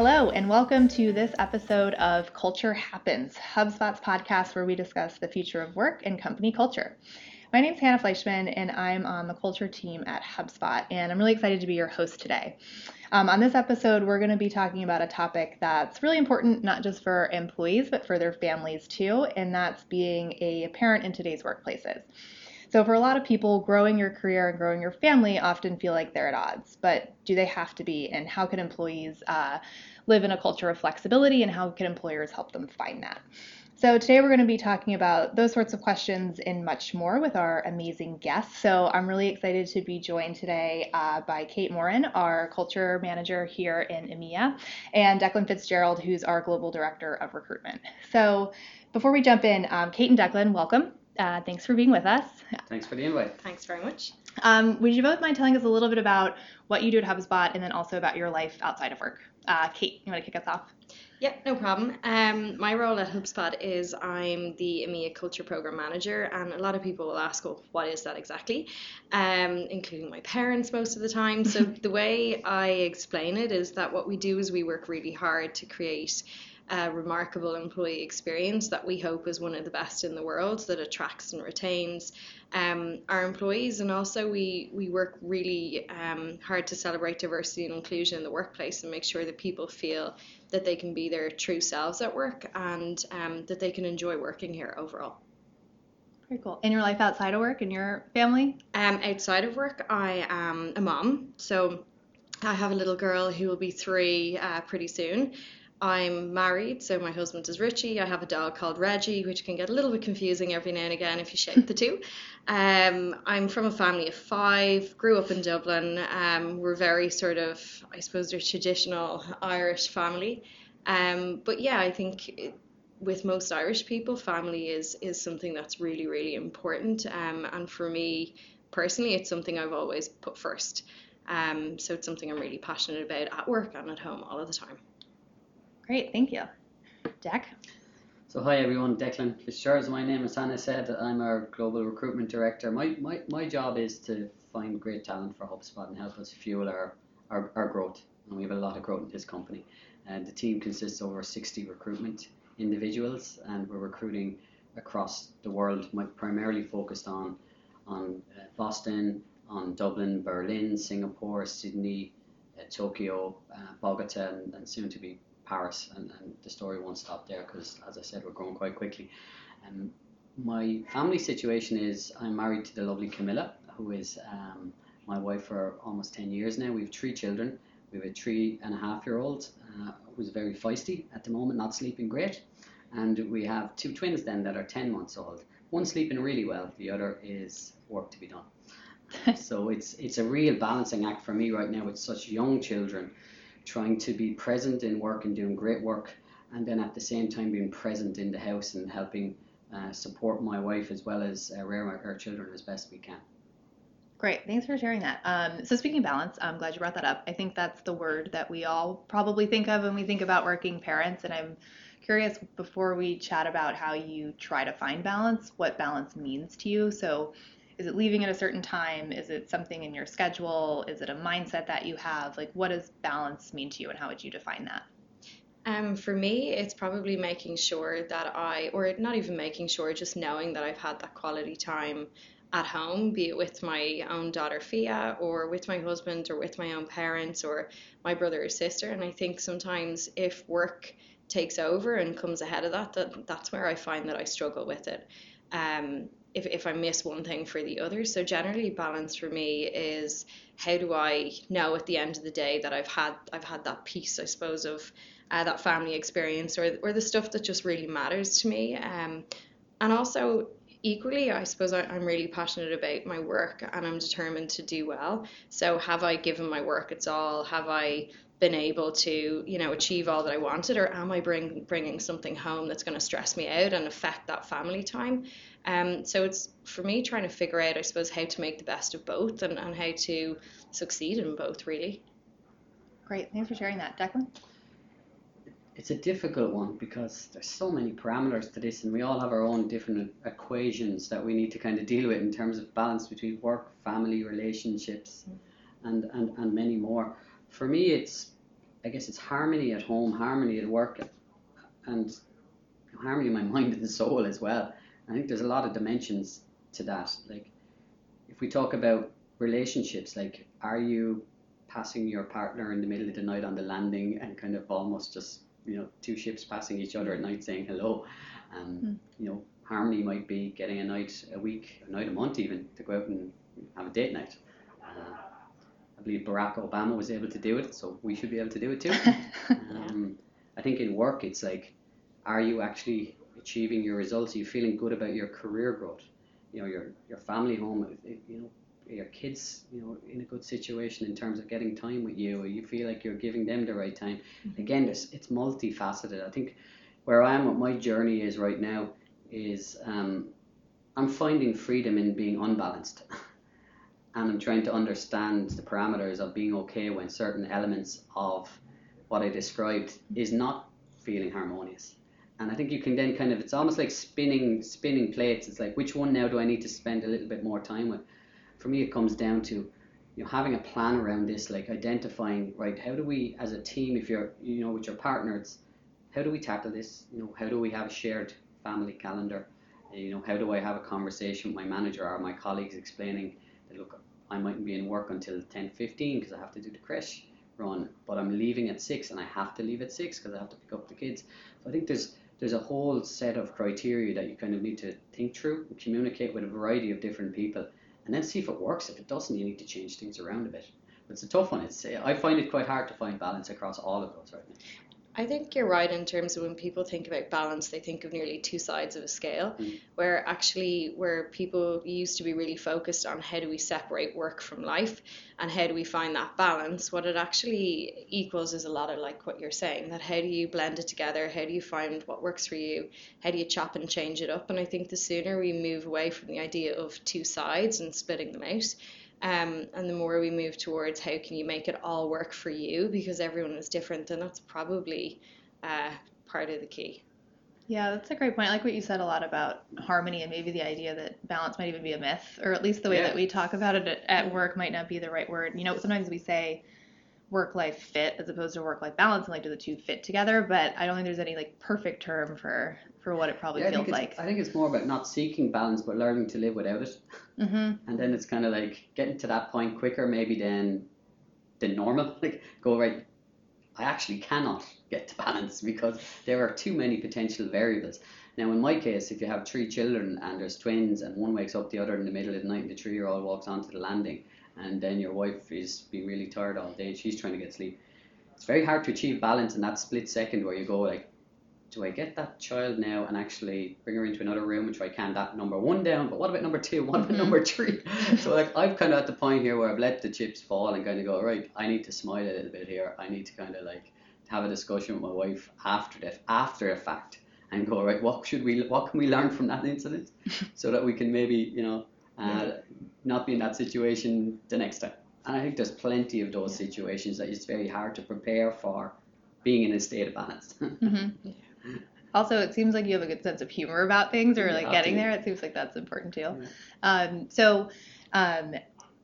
Hello, and welcome to this episode of Culture Happens, HubSpot's podcast where we discuss the future of work and company culture. My name is Hannah Fleischman, and I'm on the culture team at HubSpot, and I'm really excited to be your host today. Um, on this episode, we're going to be talking about a topic that's really important, not just for employees, but for their families too, and that's being a parent in today's workplaces. So, for a lot of people, growing your career and growing your family often feel like they're at odds. But do they have to be? And how can employees uh, live in a culture of flexibility? And how can employers help them find that? So, today we're going to be talking about those sorts of questions and much more with our amazing guests. So, I'm really excited to be joined today uh, by Kate Morin, our culture manager here in EMEA, and Declan Fitzgerald, who's our global director of recruitment. So, before we jump in, um, Kate and Declan, welcome. Uh, thanks for being with us. Thanks for the invite. Thanks very much. Um, would you both mind telling us a little bit about what you do at HubSpot and then also about your life outside of work? Uh, Kate, you want to kick us off? Yep, no problem. Um, my role at HubSpot is I'm the EMEA Culture Program Manager, and a lot of people will ask, well, what is that exactly? Um, including my parents most of the time. So the way I explain it is that what we do is we work really hard to create a remarkable employee experience that we hope is one of the best in the world that attracts and retains um, our employees and also we we work really um, hard to celebrate diversity and inclusion in the workplace and make sure that people feel that they can be their true selves at work and um, that they can enjoy working here overall. Very cool. In your life outside of work and your family? Um, outside of work, I am a mom. So I have a little girl who will be three uh, pretty soon. I'm married, so my husband is Richie. I have a dog called Reggie, which can get a little bit confusing every now and again if you shake the two. Um, I'm from a family of five, grew up in Dublin. Um, we're very sort of, I suppose, they're traditional Irish family. Um, but yeah, I think it, with most Irish people, family is is something that's really, really important. Um, and for me personally, it's something I've always put first. Um, so it's something I'm really passionate about at work and at home all of the time. Great, thank you. Jack? So hi everyone, Declan Fitzgerald my name. As Hannah said, I'm our global recruitment director. My, my, my job is to find great talent for HubSpot and help us fuel our, our, our growth. And we have a lot of growth in this company. And the team consists of over 60 recruitment individuals and we're recruiting across the world, primarily focused on, on uh, Boston, on Dublin, Berlin, Singapore, Sydney, uh, Tokyo, uh, Bogota, and, and soon to be Paris, and, and the story won't stop there because, as I said, we're growing quite quickly. Um, my family situation is I'm married to the lovely Camilla, who is um, my wife for almost 10 years now. We have three children. We have a three and a half year old uh, who's very feisty at the moment, not sleeping great. And we have two twins then that are 10 months old. One sleeping really well, the other is work to be done. so it's it's a real balancing act for me right now with such young children trying to be present in work and doing great work, and then at the same time being present in the house and helping uh, support my wife as well as uh, rear our children as best we can. Great, thanks for sharing that. Um, so speaking balance, I'm glad you brought that up. I think that's the word that we all probably think of when we think about working parents, and I'm curious before we chat about how you try to find balance, what balance means to you. So is it leaving at a certain time? Is it something in your schedule? Is it a mindset that you have? Like, what does balance mean to you, and how would you define that? Um, for me, it's probably making sure that I, or not even making sure, just knowing that I've had that quality time at home, be it with my own daughter Fia, or with my husband, or with my own parents, or my brother or sister. And I think sometimes if work takes over and comes ahead of that, that that's where I find that I struggle with it. Um, if, if I miss one thing for the other. So generally balance for me is how do I know at the end of the day that I've had I've had that piece I suppose of uh, that family experience or or the stuff that just really matters to me. Um, and also equally I suppose I, I'm really passionate about my work and I'm determined to do well. So have I given my work its all? Have I been able to you know achieve all that I wanted or am I bring, bringing something home that's going to stress me out and affect that family time um, so it's for me trying to figure out, I suppose, how to make the best of both and, and how to succeed in both, really. Great. Thanks for sharing that. Declan? it's a difficult one because there's so many parameters to this, and we all have our own different equations that we need to kind of deal with in terms of balance between work, family, relationships, and, and, and many more. For me, it's I guess it's harmony at home, harmony at work, and harmony in my mind and soul as well. I think there's a lot of dimensions to that. Like, if we talk about relationships, like, are you passing your partner in the middle of the night on the landing and kind of almost just you know two ships passing each other at night saying hello um, mm. you know harmony might be getting a night a week a night a month even to go out and have a date night uh, I believe Barack Obama was able to do it so we should be able to do it too um, I think in work it's like are you actually achieving your results you're you feeling good about your career growth you know your your family home you know your kids, you know, in a good situation in terms of getting time with you, or you feel like you're giving them the right time. Mm-hmm. Again, this it's multifaceted. I think where I am, what my journey is right now, is um, I'm finding freedom in being unbalanced, and I'm trying to understand the parameters of being okay when certain elements of what I described is not feeling harmonious. And I think you can then kind of it's almost like spinning spinning plates. It's like which one now do I need to spend a little bit more time with? for me, it comes down to you know having a plan around this, like identifying right. How do we, as a team, if you're you know with your partners, how do we tackle this? You know, how do we have a shared family calendar? You know, how do I have a conversation with my manager or my colleagues explaining that look, I mightn't be in work until 10:15 because I have to do the creche run, but I'm leaving at six and I have to leave at six because I have to pick up the kids. So I think there's there's a whole set of criteria that you kind of need to think through and communicate with a variety of different people and then see if it works. If it doesn't, you need to change things around a bit. It's a tough one. It's I find it quite hard to find balance across all of those right now. I think you're right in terms of when people think about balance, they think of nearly two sides of a scale, mm. where actually, where people used to be really focused on how do we separate work from life and how do we find that balance, what it actually equals is a lot of like what you're saying that how do you blend it together, how do you find what works for you, how do you chop and change it up. And I think the sooner we move away from the idea of two sides and splitting them out, um, and the more we move towards how can you make it all work for you because everyone is different, then that's probably uh, part of the key. Yeah, that's a great point. I like what you said a lot about harmony and maybe the idea that balance might even be a myth, or at least the way yeah. that we talk about it at work might not be the right word. You know, sometimes we say work life fit as opposed to work life balance and like do the two fit together, but I don't think there's any like perfect term for for what it probably yeah, feels I like. I think it's more about not seeking balance but learning to live without it. Mm-hmm. And then it's kind of like getting to that point quicker maybe than than normal. Like go right. I actually cannot get to balance because there are too many potential variables. Now, in my case, if you have three children and there's twins and one wakes up the other in the middle of the night and the three year old walks onto the landing and then your wife is being really tired all day and she's trying to get sleep, it's very hard to achieve balance in that split second where you go like, do I get that child now and actually bring her into another room and try can that number one down? But what about number two? What about mm-hmm. number three? so like I've kind of at the point here where I've let the chips fall and kind of go right. I need to smile a little bit here. I need to kind of like have a discussion with my wife after that, after the fact, and go right. What should we? What can we learn from that incident, so that we can maybe you know uh, not be in that situation the next time. And I think there's plenty of those situations that it's very hard to prepare for being in a state of balance. mm-hmm. Also, it seems like you have a good sense of humor about things, or like getting there. It seems like that's important too. Yeah. Um, so, um,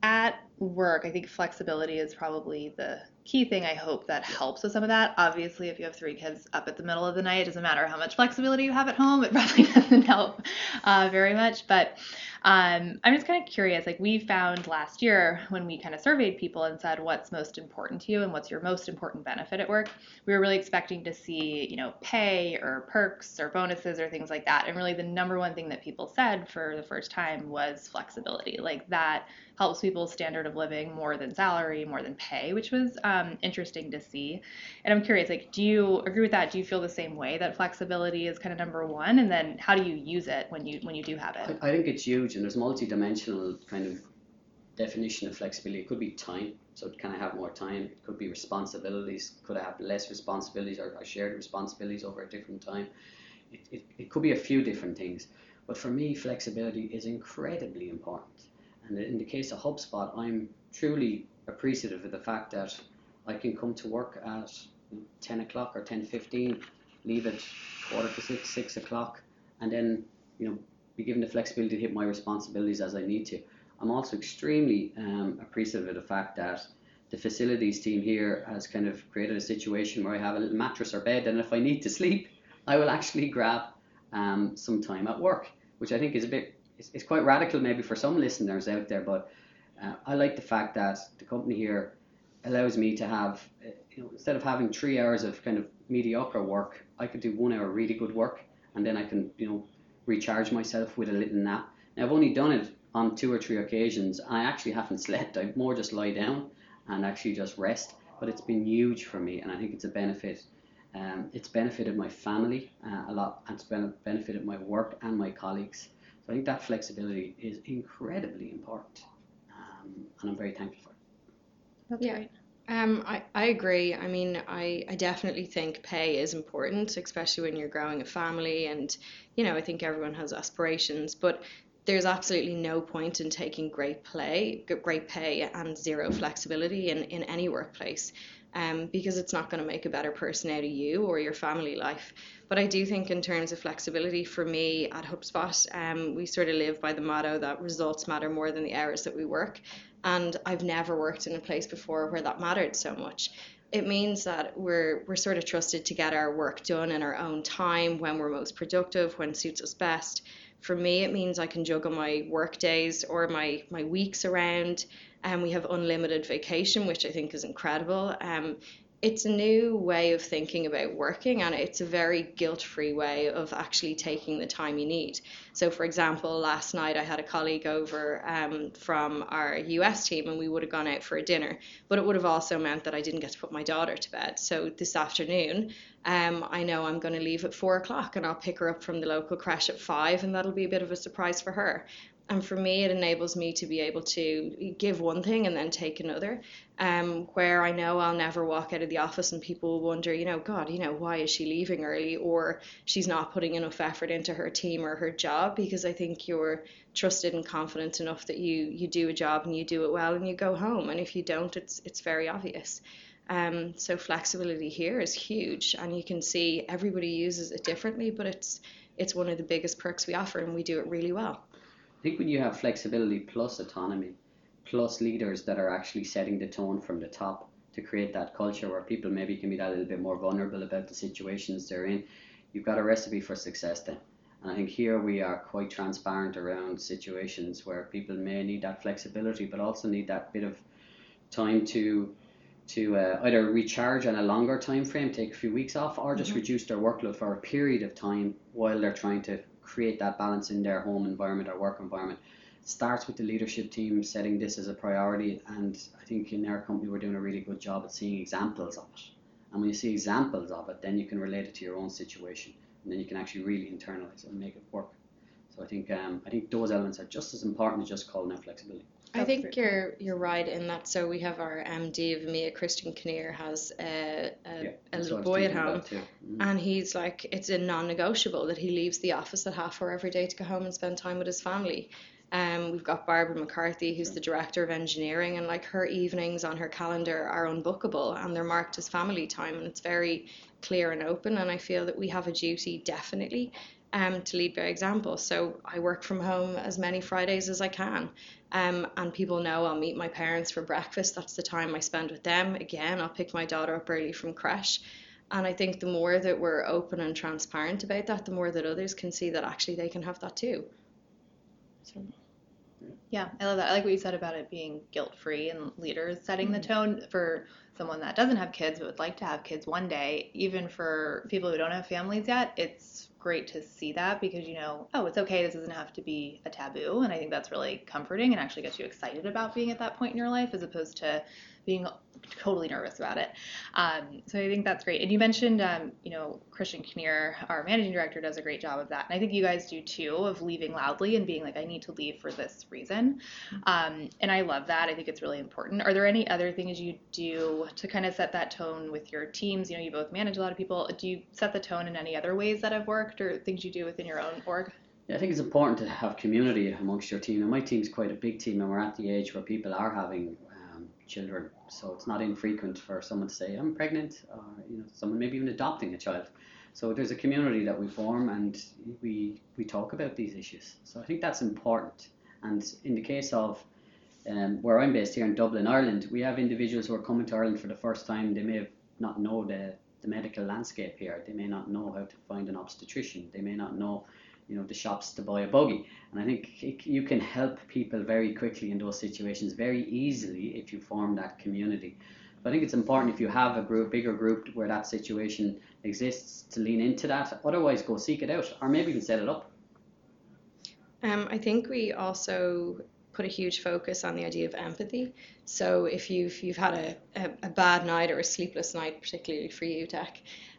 at work, I think flexibility is probably the key thing I hope that helps with some of that. Obviously, if you have three kids up at the middle of the night, it doesn't matter how much flexibility you have at home, it probably doesn't help uh, very much. But um, I'm just kind of curious. Like we found last year when we kind of surveyed people and said what's most important to you and what's your most important benefit at work, we were really expecting to see, you know, pay or perks or bonuses or things like that. And really, the number one thing that people said for the first time was flexibility. Like that helps people's standard of living more than salary, more than pay, which was um, interesting to see. And I'm curious, like, do you agree with that? Do you feel the same way that flexibility is kind of number one? And then how do you use it when you when you do have it? I, I think it's huge, and there's multi-dimensional kind of definition of flexibility. It could be time, so can I have more time? It could be responsibilities. Could I have less responsibilities or, shared responsibilities over a different time? It, it, it could be a few different things. But for me, flexibility is incredibly important. And in the case of HubSpot, I'm truly appreciative of the fact that I can come to work at 10 o'clock or 10.15, leave at quarter to 6, 6 o'clock, and then, you know, be given the flexibility to hit my responsibilities as I need to. I'm also extremely um, appreciative of the fact that the facilities team here has kind of created a situation where I have a little mattress or bed, and if I need to sleep, I will actually grab um, some time at work, which I think is a bit, it's, it's quite radical maybe for some listeners out there, but uh, I like the fact that the company here allows me to have, uh, you know, instead of having three hours of kind of mediocre work, I could do one hour really good work, and then I can, you know, recharge myself with a little nap. Now I've only done it on two or three occasions. I actually haven't slept. I more just lie down and actually just rest. But it's been huge for me, and I think it's a benefit. Um, it's benefited my family uh, a lot, and it's benefited my work and my colleagues. So I think that flexibility is incredibly important, um, and I'm very thankful for it. That's yeah. great. Um, I, I agree. I mean, I, I definitely think pay is important, especially when you're growing a family. And, you know, I think everyone has aspirations. But there's absolutely no point in taking great play, great pay, and zero flexibility in, in any workplace. Um, because it's not going to make a better person out of you or your family life. But I do think, in terms of flexibility, for me at HubSpot, um, we sort of live by the motto that results matter more than the hours that we work. And I've never worked in a place before where that mattered so much it means that we're we're sort of trusted to get our work done in our own time when we're most productive when suits us best for me, it means I can juggle my work days or my, my weeks around. And we have unlimited vacation, which I think is incredible. Um, it's a new way of thinking about working and it's a very guilt-free way of actually taking the time you need. So for example last night i had a colleague over um, from our us team and we would have gone out for a dinner but it would have also meant that i didn't get to put my daughter to bed. So this afternoon um, i know i'm going to leave at four o'clock and i'll pick her up from the local creche at five and that'll be a bit of a surprise for her and for me it enables me to be able to give one thing and then take another um, where i know i'll never walk out of the office and people will wonder you know god you know why is she leaving early? Or she's not putting enough effort into her team or her job because i think you're trusted and confident enough that you you do a job and you do it well and you go home. And if you don't it's it's very obvious. Um, so flexibility here is huge and you can see everybody uses it differently but it's it's one of the biggest perks we offer and we do it really well think when you have flexibility plus autonomy, plus leaders that are actually setting the tone from the top to create that culture where people maybe can be that little bit more vulnerable about the situations they're in, you've got a recipe for success then. And I think here we are quite transparent around situations where people may need that flexibility, but also need that bit of time to to uh, either recharge on a longer time frame, take a few weeks off, or just mm-hmm. reduce their workload for a period of time while they're trying to create that balance in their home environment or work environment. Starts with the leadership team setting this as a priority and I think in our company we're doing a really good job at seeing examples of it. And when you see examples of it then you can relate it to your own situation and then you can actually really internalize it and make it work. So I think um, I think those elements are just as important as just calling out flexibility I think you're you're right in that. So we have our MD of EMEA, Christian Kinnear, has a, a, yeah, a little boy at home, mm-hmm. and he's like, it's a non-negotiable that he leaves the office at half hour every day to go home and spend time with his family. Um, we've got Barbara McCarthy, who's the director of engineering, and like her evenings on her calendar are unbookable and they're marked as family time, and it's very clear and open. And I feel that we have a duty definitely um, to lead by example. So I work from home as many Fridays as I can. Um, and people know I'll meet my parents for breakfast. That's the time I spend with them. Again, I'll pick my daughter up early from creche. And I think the more that we're open and transparent about that, the more that others can see that actually they can have that too. So. Yeah, I love that. I like what you said about it being guilt free and leaders setting mm-hmm. the tone for someone that doesn't have kids but would like to have kids one day. Even for people who don't have families yet, it's great to see that because you know, oh, it's okay. This doesn't have to be a taboo, and I think that's really comforting and actually gets you excited about being at that point in your life as opposed to being totally nervous about it. Um, so I think that's great. And you mentioned, um, you know, Christian Kinnear, our managing director, does a great job of that. And I think you guys do too, of leaving loudly and being like, I need to leave for this reason. Um, and I love that. I think it's really important. Are there any other things you do to kind of set that tone with your teams? You know, you both manage a lot of people. Do you set the tone in any other ways that have worked or things you do within your own org? Yeah, I think it's important to have community amongst your team. And my team's quite a big team, and we're at the age where people are having children. So it's not infrequent for someone to say, I'm pregnant, or you know, someone maybe even adopting a child. So there's a community that we form and we, we talk about these issues. So I think that's important. And in the case of um, where I'm based here in Dublin, Ireland, we have individuals who are coming to Ireland for the first time. They may not know the, the medical landscape here. They may not know how to find an obstetrician. They may not know, you know, the shops to buy a buggy. And I think you can help people very quickly in those situations, very easily if you form that community. But I think it's important if you have a group, bigger group where that situation exists to lean into that. Otherwise, go seek it out, or maybe even set it up. Um, I think we also put a huge focus on the idea of empathy. So if you've you've had a, a, a bad night or a sleepless night, particularly for you, Dec,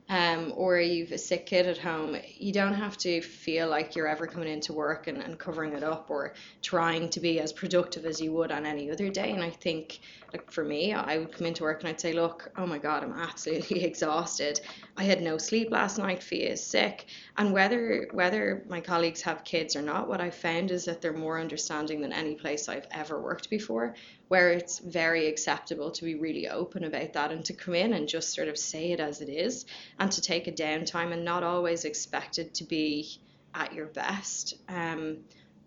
um, or you've a sick kid at home, you don't have to feel like you're ever coming into work and, and covering it up or trying to be as productive as you would on any other day. And I think, like for me, I would come into work and I'd say, look, oh my God, I'm absolutely exhausted. I had no sleep last night. Fia is sick. And whether whether my colleagues have kids or not, what I've found is that they're more understanding than any place I've ever worked before where it's very acceptable to be really open about that and to come in and just sort of say it as it is and to take a downtime and not always expected to be at your best. Um,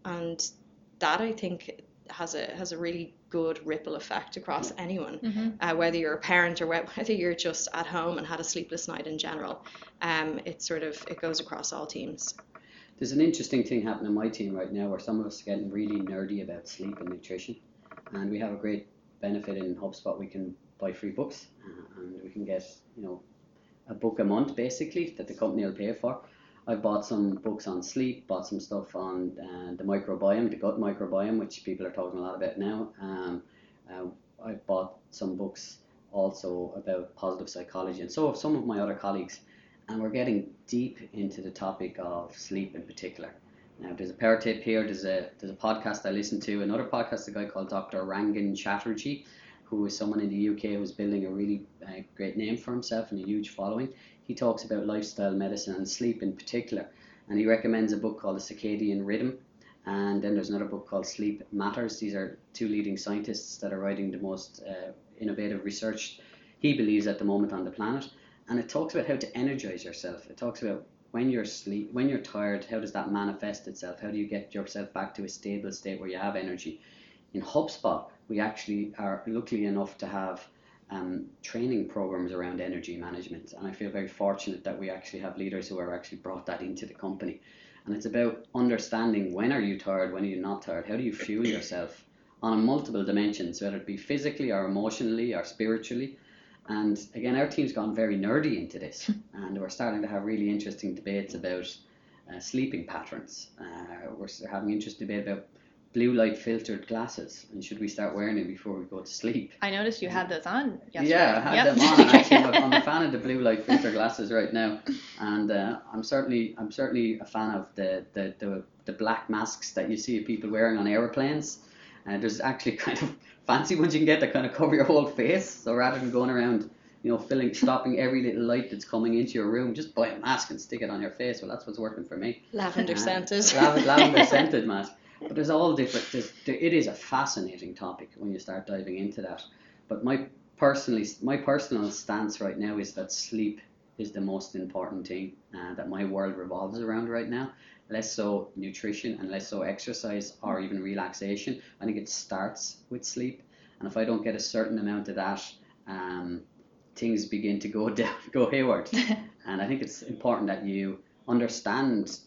and that I think has a has a really good ripple effect across anyone, mm-hmm. uh, whether you're a parent or whether you're just at home and had a sleepless night in general. Um, it sort of it goes across all teams. There's an interesting thing happening in my team right now where some of us are getting really nerdy about sleep and nutrition and we have a great benefit in HubSpot. We can buy free books, uh, and we can get you know a book a month basically that the company will pay for. I've bought some books on sleep, bought some stuff on uh, the microbiome, the gut microbiome, which people are talking a lot about now. Um, uh, I bought some books also about positive psychology, and so have some of my other colleagues. And we're getting deep into the topic of sleep in particular. Now, there's a power tip here. There's a there's a podcast I listen to. Another podcast, a guy called Dr. Rangan Chatterjee, who is someone in the UK who's building a really uh, great name for himself and a huge following. He talks about lifestyle medicine and sleep in particular, and he recommends a book called The Circadian Rhythm. And then there's another book called Sleep Matters. These are two leading scientists that are writing the most uh, innovative research he believes at the moment on the planet. And it talks about how to energize yourself. It talks about when you're sleep when you're tired how does that manifest itself? How do you get yourself back to a stable state where you have energy? In hubspot we actually are lucky enough to have um, training programs around energy management and i feel very fortunate that we actually have leaders who are actually brought that into the company. And it's about understanding when are you tired when are you not tired? How do you fuel yourself on multiple dimensions whether it be physically or emotionally or spiritually and again, our team's gone very nerdy into this, and we're starting to have really interesting debates about uh, sleeping patterns. Uh, we're having interesting debate about blue light filtered glasses and should we start wearing them before we go to sleep? I noticed you had those on yesterday. Yeah, I had yep. them on. Actually, I'm a fan of the blue light filter glasses right now, and uh, I'm certainly I'm certainly a fan of the, the, the, the black masks that you see people wearing on aeroplanes. And there's actually kind of fancy ones you can get that kind of cover your whole face. So rather than going around, you know, filling, stopping every little light that's coming into your room, just buy a mask and stick it on your face. Well, that's what's working for me. Lavender uh, scented. Lavender, lavender scented mask. But there's all different. There's, there, it is a fascinating topic when you start diving into that. But my personally, my personal stance right now is that sleep is the most important thing uh, that my world revolves around right now less so nutrition and less so exercise or even relaxation. I think it starts with sleep, and if I don't get a certain amount of that, um, things begin to go down, go hayward. and I think it's important that you understand.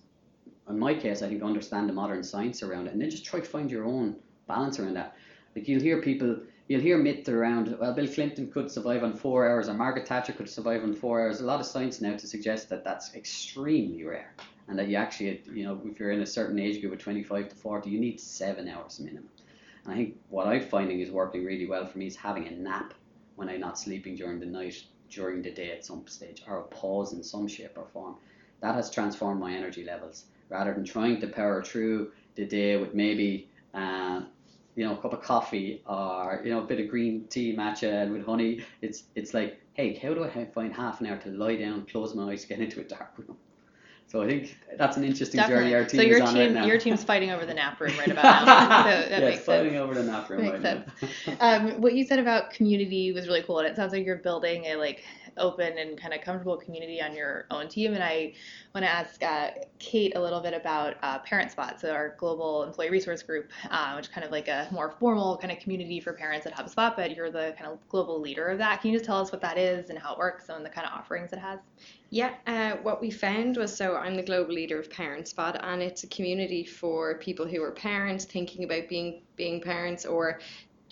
In my case, I think understand the modern science around it, and then just try to find your own balance around that. Like you'll hear people, you'll hear myths around. Well, Bill Clinton could survive on four hours, or Margaret Thatcher could survive on four hours. A lot of science now to suggest that that's extremely rare and that you actually, you know, if you're in a certain age group of 25 to 40, you need seven hours minimum. And I think what I'm finding is working really well for me is having a nap when I'm not sleeping during the night, during the day at some stage, or a pause in some shape or form. That has transformed my energy levels rather than trying to power through the day with maybe, uh, you know, a cup of coffee or you know a bit of green tea matcha with honey. It's it's like, hey, how do I find half an hour to lie down, close my eyes, get into a dark room? So I think that's an interesting Definitely. journey our team so your is on team, right now. your team's fighting over the nap room right about now. So that yes, fighting sense. over the nap room Makes right now. Um, what you said about community was really cool, and it sounds like you're building a like open and kind of comfortable community on your own team. And I want to ask uh, Kate a little bit about uh, Parent Spot, so our global employee resource group, uh, which kind of like a more formal kind of community for parents at HubSpot. But you're the kind of global leader of that. Can you just tell us what that is and how it works and the kind of offerings it has? Yeah, uh, what we found was so I'm the global leader of Parent Spot, and it's a community for people who are parents thinking about being being parents, or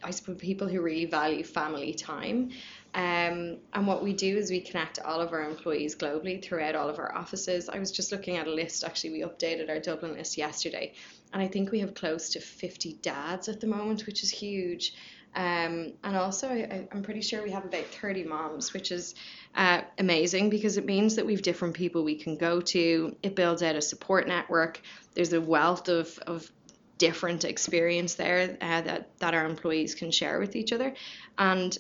I suppose people who really value family time. Um, and what we do is we connect all of our employees globally throughout all of our offices. I was just looking at a list, actually, we updated our Dublin list yesterday, and I think we have close to 50 dads at the moment, which is huge. Um, and also, I, I'm pretty sure we have about 30 moms, which is uh, amazing because it means that we've different people we can go to. It builds out a support network. There's a wealth of, of different experience there uh, that, that our employees can share with each other. And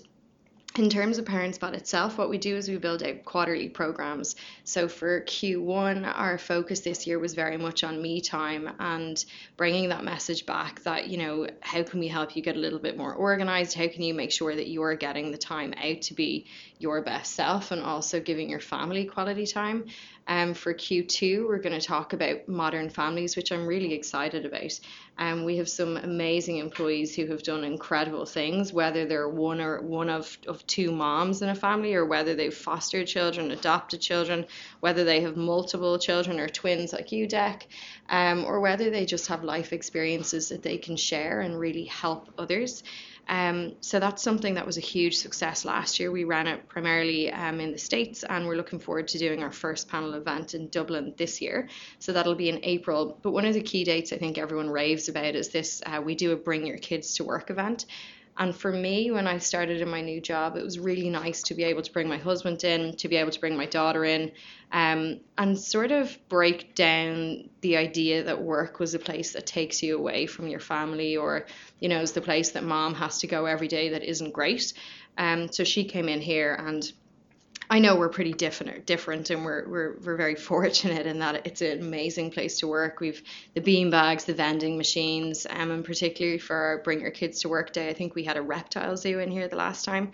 in terms of Parent Spot itself, what we do is we build out quarterly programs. So for Q1, our focus this year was very much on me time and bringing that message back that, you know, how can we help you get a little bit more organized? How can you make sure that you're getting the time out to be your best self and also giving your family quality time? Um, for Q2, we're going to talk about modern families, which I'm really excited about. Um, we have some amazing employees who have done incredible things, whether they're one or one of, of two moms in a family, or whether they've fostered children, adopted children, whether they have multiple children or twins like you, Dec, um, or whether they just have life experiences that they can share and really help others. Um, so that's something that was a huge success last year. We ran it primarily um, in the States, and we're looking forward to doing our first panel event in Dublin this year. So that'll be in April. But one of the key dates I think everyone raves about is this uh, we do a Bring Your Kids to Work event. And for me, when I started in my new job, it was really nice to be able to bring my husband in, to be able to bring my daughter in, um, and sort of break down the idea that work was a place that takes you away from your family or, you know, is the place that mom has to go every day that isn't great. Um, so she came in here and I know we're pretty different, different, and we're, we're we're very fortunate in that it's an amazing place to work. We've the bean bags, the vending machines, um, and particularly for our Bring Your Kids to Work Day, I think we had a reptile zoo in here the last time.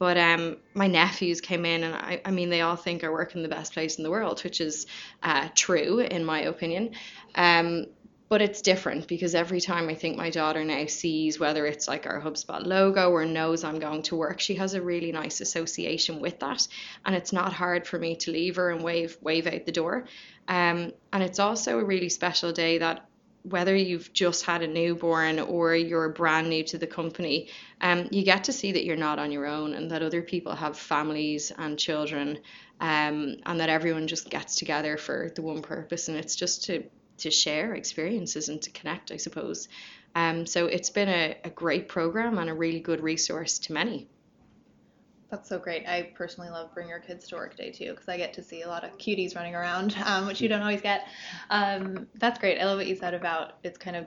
But um, my nephews came in, and I, I mean, they all think I work in the best place in the world, which is uh, true in my opinion. Um, but it's different because every time I think my daughter now sees whether it's like our HubSpot logo or knows I'm going to work, she has a really nice association with that, and it's not hard for me to leave her and wave wave out the door. Um, and it's also a really special day that whether you've just had a newborn or you're brand new to the company, um, you get to see that you're not on your own and that other people have families and children, um, and that everyone just gets together for the one purpose, and it's just to to share experiences and to connect, I suppose. Um, so it's been a, a great program and a really good resource to many. That's so great. I personally love Bring Your Kids to Work Day too because I get to see a lot of cuties running around, um, which you don't always get. Um, that's great. I love what you said about it's kind of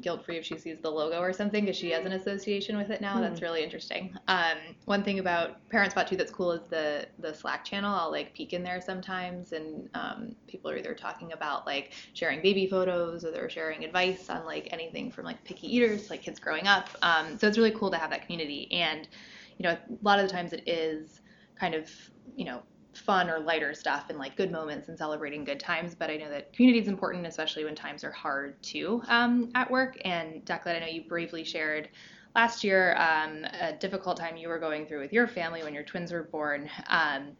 guilt free if she sees the logo or something because she has an association with it now. That's Hmm. really interesting. Um, one thing about Parent Spot too that's cool is the the Slack channel. I'll like peek in there sometimes, and um, people are either talking about like sharing baby photos or they're sharing advice on like anything from like picky eaters, like kids growing up. Um, so it's really cool to have that community and you know, a lot of the times it is kind of, you know, fun or lighter stuff and like good moments and celebrating good times. But I know that community is important, especially when times are hard too um, at work. And Declan, I know you bravely shared last year um, a difficult time you were going through with your family when your twins were born. Um,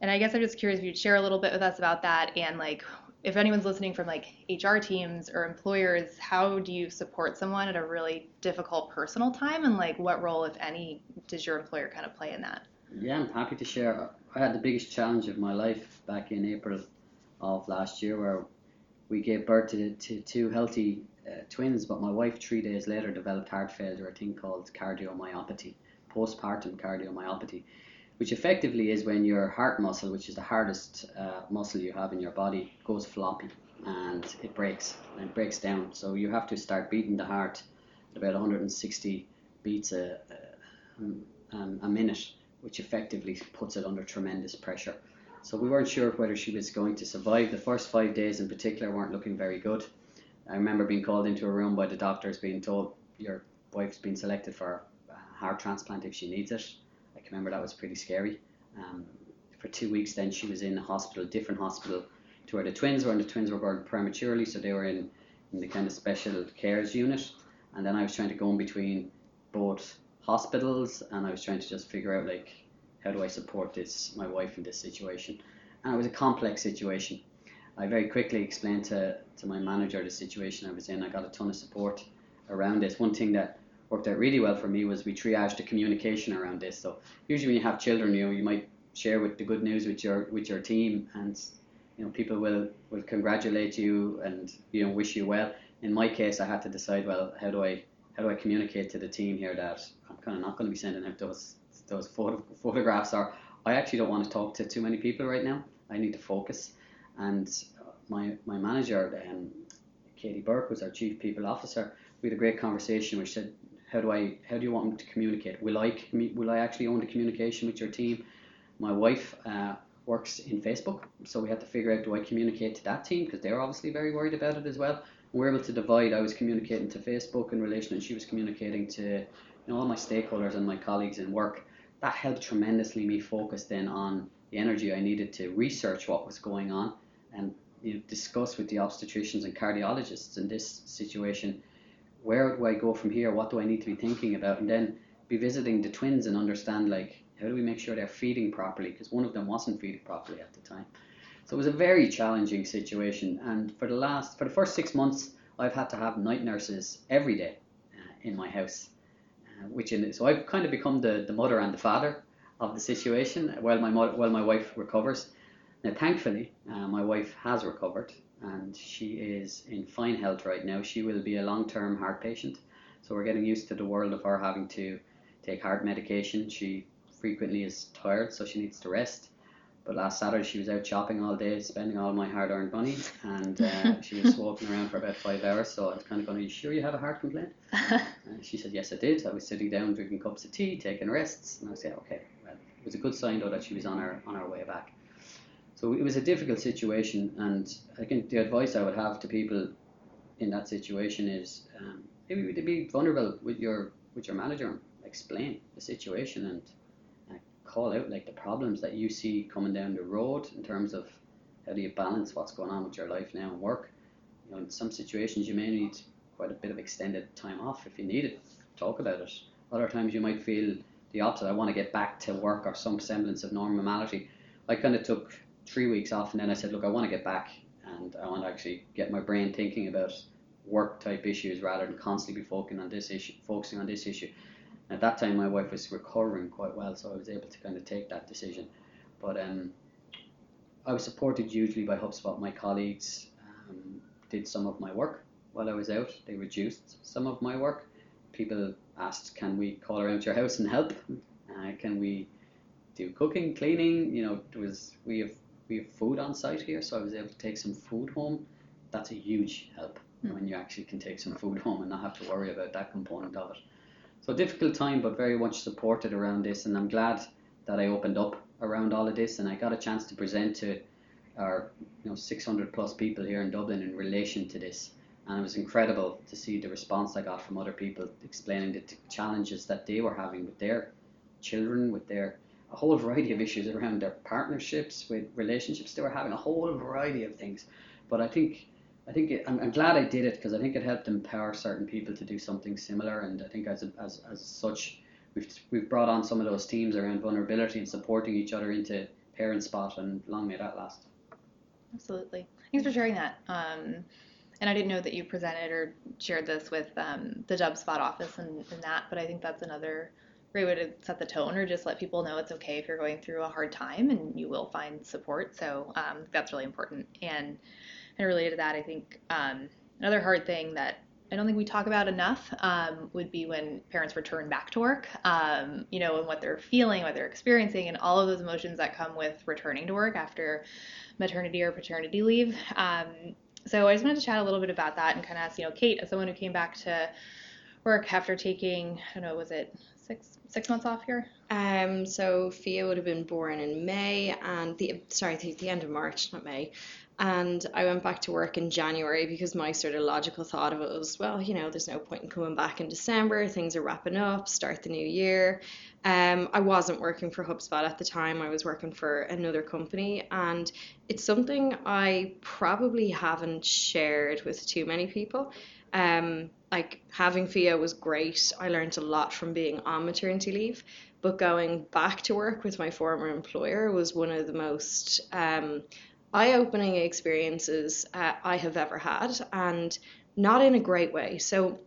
and I guess I'm just curious if you'd share a little bit with us about that and like if anyone's listening from like HR teams or employers, how do you support someone at a really difficult personal time and like what role, if any, does your employer kind of play in that? Yeah, I'm happy to share. I had the biggest challenge of my life back in April of last year, where we gave birth to, to two healthy uh, twins, but my wife three days later developed heart failure, a thing called cardiomyopathy, postpartum cardiomyopathy, which effectively is when your heart muscle, which is the hardest uh, muscle you have in your body, goes floppy and it breaks and it breaks down. So you have to start beating the heart at about 160 beats a, a, a minute which effectively puts it under tremendous pressure. So we weren't sure whether she was going to survive. The first five days in particular weren't looking very good. I remember being called into a room by the doctors being told your wife's been selected for a heart transplant if she needs it. I can remember that was pretty scary. Um, for two weeks then she was in a hospital, a different hospital to where the twins were and the twins were born prematurely so they were in, in the kind of special cares unit and then I was trying to go in between both hospitals and I was trying to just figure out like how do I support this my wife in this situation? And it was a complex situation. I very quickly explained to, to my manager the situation I was in. I got a ton of support around this. One thing that worked out really well for me was we triaged the communication around this. So usually when you have children you know you might share with the good news with your with your team and you know people will will congratulate you and you know wish you well. In my case I had to decide well how do I how do I communicate to the team here that I'm kind of not going to be sending out those those photo, photographs or I actually don't want to talk to too many people right now. I need to focus. And my my manager um, Katie Burke was our chief people officer we had a great conversation which said how do I how do you want me to communicate? Will I will I actually own the communication with your team? My wife uh, works in Facebook, so we had to figure out do I communicate to that team? Because they're obviously very worried about it as well. We're able to divide. I was communicating to Facebook in relation, and she was communicating to you know, all my stakeholders and my colleagues in work. That helped tremendously me focus then on the energy I needed to research what was going on and you know, discuss with the obstetricians and cardiologists in this situation where do I go from here? What do I need to be thinking about? And then be visiting the twins and understand like how do we make sure they're feeding properly? Because one of them wasn't feeding properly at the time. So it was a very challenging situation. And for the last, for the first six months, I've had to have night nurses every day uh, in my house. Uh, which in, so I've kind of become the, the mother and the father of the situation while my mother, while my wife recovers. Now, thankfully, uh, my wife has recovered and she is in fine health right now. She will be a long-term heart patient, so we're getting used to the world of her having to take heart medication. She frequently is tired, so she needs to rest. But last Saturday she was out shopping all day, spending all my hard-earned money, and uh, she was walking around for about five hours. So I was kind of going, "Are you sure you have a heart complaint?" and she said, "Yes, I did. I was sitting down drinking cups of tea, taking rests." And I said, "Okay." Well, it was a good sign though that she was on her on her way back. So it was a difficult situation, and I think the advice I would have to people in that situation is um, maybe to be vulnerable with your with your manager and explain the situation and call out like the problems that you see coming down the road in terms of how do you balance what's going on with your life now and work. You know, in some situations you may need quite a bit of extended time off if you need it. Talk about it. Other times you might feel the opposite. I want to get back to work or some semblance of normality. I kind of took three weeks off and then I said, look, I want to get back and I want to actually get my brain thinking about work type issues rather than constantly be focusing on this issue, focusing on this issue. At that time, my wife was recovering quite well, so I was able to kind of take that decision. But um, I was supported hugely by HubSpot. My colleagues um, did some of my work while I was out. They reduced some of my work. People asked, "Can we call around your house and help? Uh, can we do cooking, cleaning? You know, it was we have we have food on site here, so I was able to take some food home. That's a huge help mm. when you actually can take some food home and not have to worry about that component of it. So difficult time, but very much supported around this, and I'm glad that I opened up around all of this, and I got a chance to present to our you know 600 plus people here in Dublin in relation to this, and it was incredible to see the response I got from other people explaining the t- challenges that they were having with their children, with their a whole variety of issues around their partnerships, with relationships they were having, a whole variety of things. But I think I think it, I'm, I'm glad I did it because I think it helped empower certain people to do something similar. And I think as, a, as, as such, we've, we've brought on some of those teams around vulnerability and supporting each other into Parent Spot, and long may that last. Absolutely. Thanks for sharing that. Um, and I didn't know that you presented or shared this with um, the HubSpot office and, and that, but I think that's another great way to set the tone or just let people know it's okay if you're going through a hard time and you will find support. So um, that's really important. And and related to that, I think um, another hard thing that I don't think we talk about enough um, would be when parents return back to work, um, you know, and what they're feeling, what they're experiencing, and all of those emotions that come with returning to work after maternity or paternity leave. Um, so I just wanted to chat a little bit about that and kind of ask, you know, Kate, as someone who came back to work after taking, I don't know, was it six six months off here. Um, so Fia would have been born in May and the sorry the, the end of March, not May. And I went back to work in January because my sort of logical thought of it was, well, you know, there's no point in coming back in December. Things are wrapping up, start the new year. Um, I wasn't working for HubSpot at the time. I was working for another company, and it's something I probably haven't shared with too many people. Um, like having Fia was great. I learned a lot from being on maternity leave, but going back to work with my former employer was one of the most um, eye-opening experiences uh, I have ever had, and not in a great way. So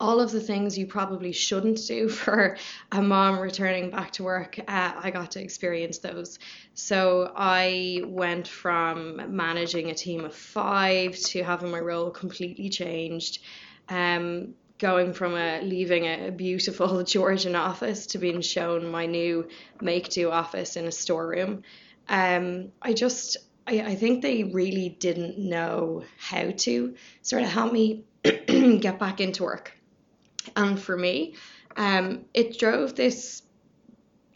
all of the things you probably shouldn't do for a mom returning back to work, uh, I got to experience those. So I went from managing a team of five to having my role completely changed. Um, going from a leaving a beautiful Georgian office to being shown my new make do office in a storeroom. Um, I just I, I think they really didn't know how to sort of help me get back into work. And for me, um, it drove this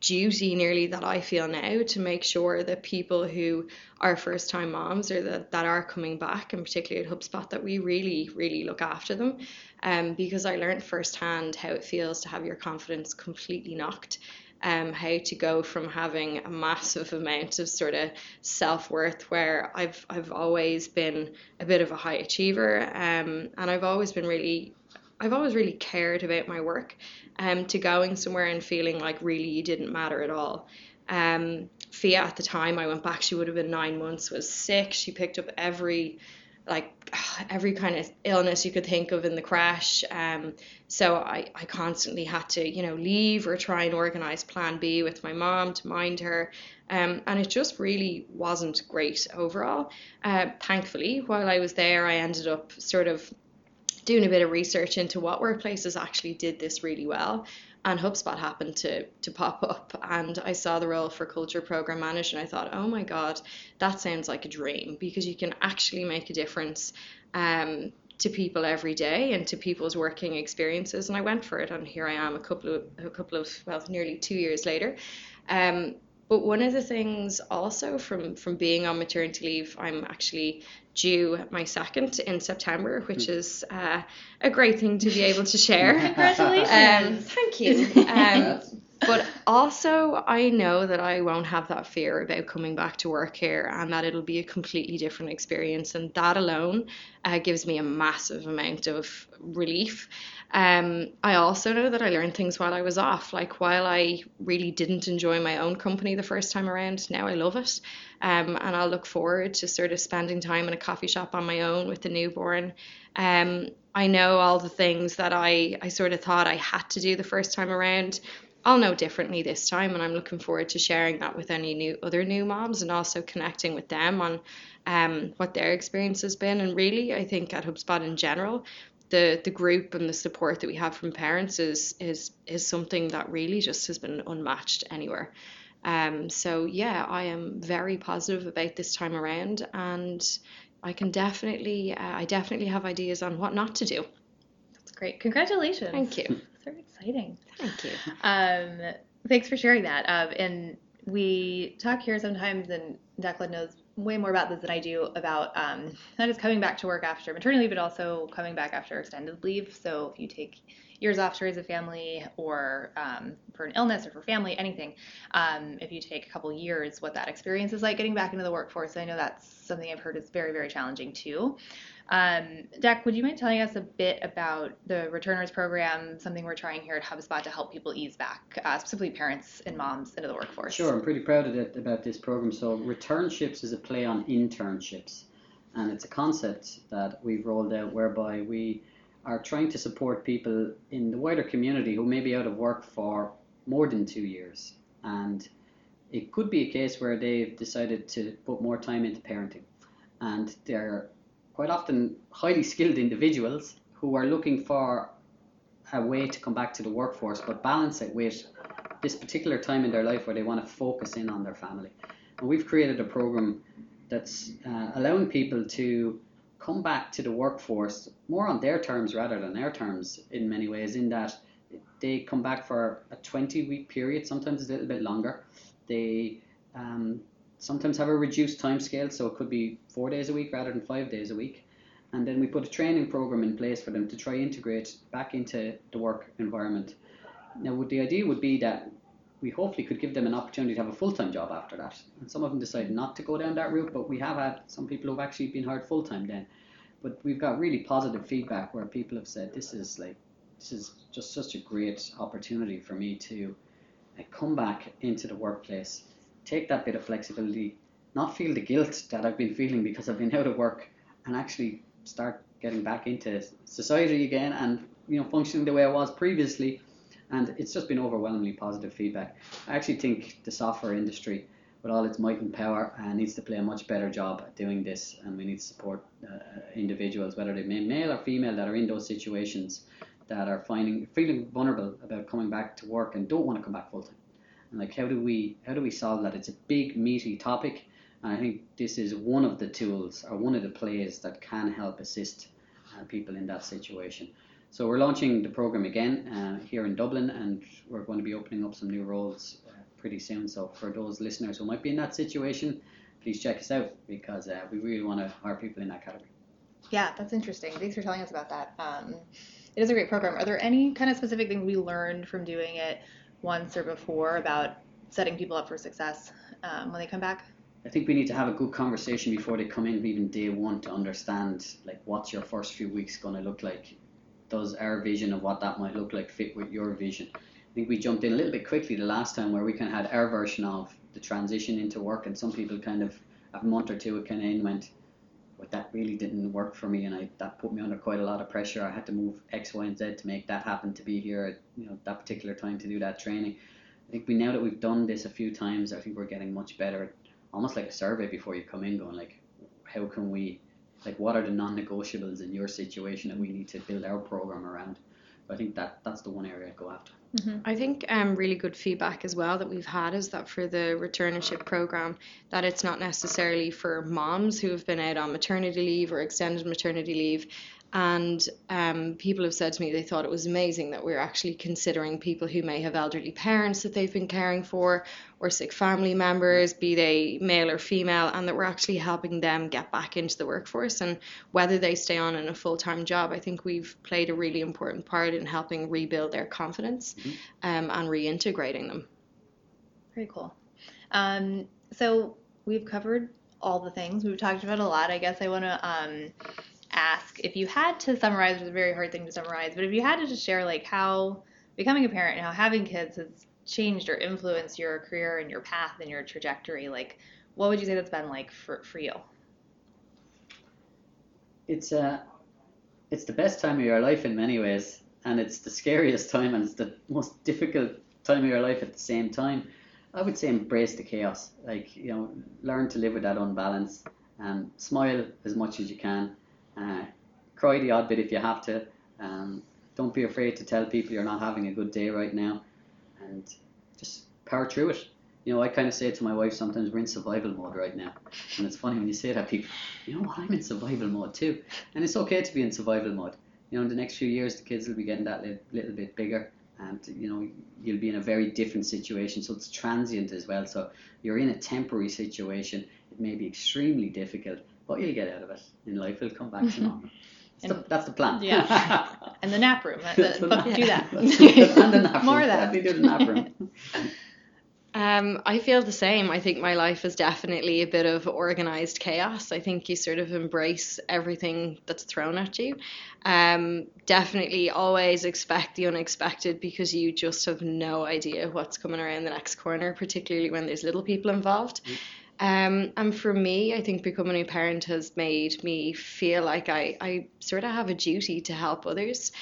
duty nearly that I feel now to make sure that people who are first time moms or that, that are coming back, and particularly at HubSpot, that we really, really look after them. Um, because I learned firsthand how it feels to have your confidence completely knocked um, how to go from having a massive amount of sort of self worth, where I've I've always been a bit of a high achiever, um, and I've always been really. I've always really cared about my work, um, to going somewhere and feeling like really you didn't matter at all. Um, Fia at the time I went back, she would have been nine months, was sick. She picked up every like every kind of illness you could think of in the creche. Um, so I, I constantly had to, you know, leave or try and organize plan B with my mom to mind her. Um, and it just really wasn't great overall. Uh, thankfully, while I was there, I ended up sort of doing a bit of research into what workplaces actually did this really well and HubSpot happened to to pop up and I saw the role for culture program manager and I thought oh my god that sounds like a dream because you can actually make a difference um, to people every day and to people's working experiences and I went for it and here I am a couple of a couple of well nearly two years later. Um, but one of the things also from from being on maternity leave, I'm actually due my second in September, which hmm. is uh, a great thing to be able to share. Congratulations! Um, thank you. Um, but also, I know that I won't have that fear about coming back to work here, and that it'll be a completely different experience, and that alone uh, gives me a massive amount of relief. Um, I also know that I learned things while I was off. Like while I really didn't enjoy my own company the first time around, now I love it. Um, and I'll look forward to sort of spending time in a coffee shop on my own with the newborn. Um, I know all the things that I, I sort of thought I had to do the first time around. I'll know differently this time, and I'm looking forward to sharing that with any new other new moms and also connecting with them on um, what their experience has been. And really, I think at HubSpot in general, the the group and the support that we have from parents is is is something that really just has been unmatched anywhere. Um, so yeah, I am very positive about this time around, and I can definitely uh, I definitely have ideas on what not to do. That's great. Congratulations. Thank you. Very exciting. Thank you. Um, thanks for sharing that. Um, and we talk here sometimes, and Declan knows way more about this than I do about um, not just coming back to work after maternity leave, but also coming back after extended leave. So if you take years off to raise a family or um, for an illness or for family, anything, um, if you take a couple years, what that experience is like getting back into the workforce. I know that's something I've heard is very, very challenging too. Um, Dec, would you mind telling us a bit about the Returners program, something we're trying here at HubSpot to help people ease back, uh, specifically parents and moms, into the workforce? Sure, I'm pretty proud of it, about this program. So, returnships is a play on internships, and it's a concept that we've rolled out whereby we are trying to support people in the wider community who may be out of work for more than two years. And it could be a case where they've decided to put more time into parenting and they're quite often highly skilled individuals who are looking for a way to come back to the workforce, but balance it with this particular time in their life where they want to focus in on their family. And we've created a program that's uh, allowing people to come back to the workforce more on their terms rather than their terms in many ways, in that they come back for a 20 week period, sometimes a little bit longer. They um, sometimes have a reduced time scale, so it could be four days a week rather than five days a week. And then we put a training program in place for them to try integrate back into the work environment. Now, the idea would be that we hopefully could give them an opportunity to have a full time job after that. And some of them decided not to go down that route, but we have had some people who've actually been hired full time then. But we've got really positive feedback where people have said this is like this is just such a great opportunity for me to uh, come back into the workplace, take that bit of flexibility, not feel the guilt that I've been feeling because I've been out of work, and actually start getting back into society again and you know functioning the way I was previously and it's just been overwhelmingly positive feedback. I actually think the software industry, with all its might and power, uh, needs to play a much better job at doing this, and we need to support uh, individuals, whether they be male or female, that are in those situations that are finding feeling vulnerable about coming back to work and don't want to come back full time. And like, how do we how do we solve that? It's a big meaty topic, and I think this is one of the tools or one of the plays that can help assist uh, people in that situation. So we're launching the program again uh, here in Dublin, and we're going to be opening up some new roles uh, pretty soon. So for those listeners who might be in that situation, please check us out because uh, we really want to hire people in that category. Yeah, that's interesting. Thanks for telling us about that. Um, it is a great program. Are there any kind of specific things we learned from doing it once or before about setting people up for success um, when they come back? I think we need to have a good conversation before they come in, even day one, to understand like what's your first few weeks going to look like does our vision of what that might look like fit with your vision? I think we jumped in a little bit quickly the last time where we kind of had our version of the transition into work, and some people kind of a month or two it kind of in went, but that really didn't work for me, and I that put me under quite a lot of pressure. I had to move X, Y, and Z to make that happen to be here at you know that particular time to do that training. I think we now that we've done this a few times, I think we're getting much better. Almost like a survey before you come in, going like, how can we like what are the non-negotiables in your situation that we need to build our program around I think that that's the one area I'd go after. Mm-hmm. I think um, really good feedback as well that we've had is that for the returnship program, that it's not necessarily for moms who have been out on maternity leave or extended maternity leave, and um, people have said to me they thought it was amazing that we're actually considering people who may have elderly parents that they've been caring for or sick family members, be they male or female, and that we're actually helping them get back into the workforce. And whether they stay on in a full time job, I think we've played a really important part in helping rebuild their confidence mm-hmm. um, and reintegrating them. Very cool. Um, so we've covered all the things. We've talked about a lot. I guess I want to um, ask if you had to summarize, it's a very hard thing to summarize, but if you had to just share like how becoming a parent and how having kids has changed or influenced your career and your path and your trajectory, like what would you say that's been like for, for you? It's uh it's the best time of your life in many ways, and it's the scariest time and it's the most difficult time of your life at the same time. I would say embrace the chaos. Like, you know, learn to live with that unbalance and smile as much as you can uh, cry the odd bit if you have to. Um, don't be afraid to tell people you're not having a good day right now, and just power through it. You know, I kind of say to my wife sometimes we're in survival mode right now, and it's funny when you say that people, you know what, I'm in survival mode too, and it's okay to be in survival mode. You know, in the next few years, the kids will be getting that little, little bit bigger, and you know you'll be in a very different situation. So it's transient as well. So you're in a temporary situation. It may be extremely difficult, what you'll get out of it in life will come back to normal. That's, the, that's the plan. Yeah. and the nap room. The, the, do that. and the nap room. More of that. Definitely do the nap room. Um, I feel the same. I think my life is definitely a bit of organized chaos. I think you sort of embrace everything that's thrown at you. Um, definitely always expect the unexpected because you just have no idea what's coming around the next corner, particularly when there's little people involved. Mm. Um, and for me, I think becoming a parent has made me feel like I, I sort of have a duty to help others.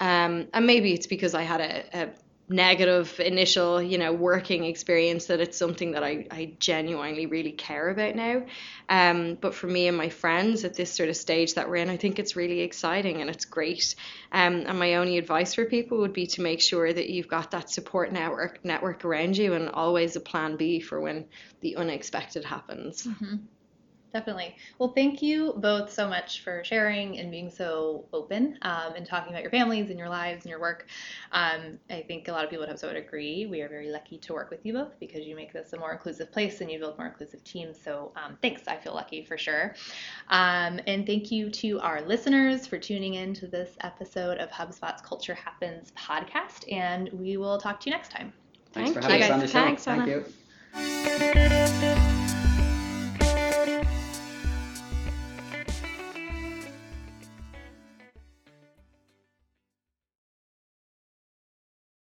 Um, and maybe it's because I had a, a negative initial, you know, working experience that it's something that I, I genuinely really care about now. Um, but for me and my friends at this sort of stage that we're in, I think it's really exciting and it's great. Um, and my only advice for people would be to make sure that you've got that support network network around you and always a plan B for when the unexpected happens. Mm-hmm. Definitely. Well, thank you both so much for sharing and being so open um, and talking about your families and your lives and your work. Um, I think a lot of people at HubSpot would agree. We are very lucky to work with you both because you make this a more inclusive place and you build more inclusive teams. So um, thanks. I feel lucky for sure. Um, and thank you to our listeners for tuning in to this episode of HubSpot's Culture Happens podcast. And we will talk to you next time. Thanks Thank for having you. us on the show. Thanks, Thank Anna. you.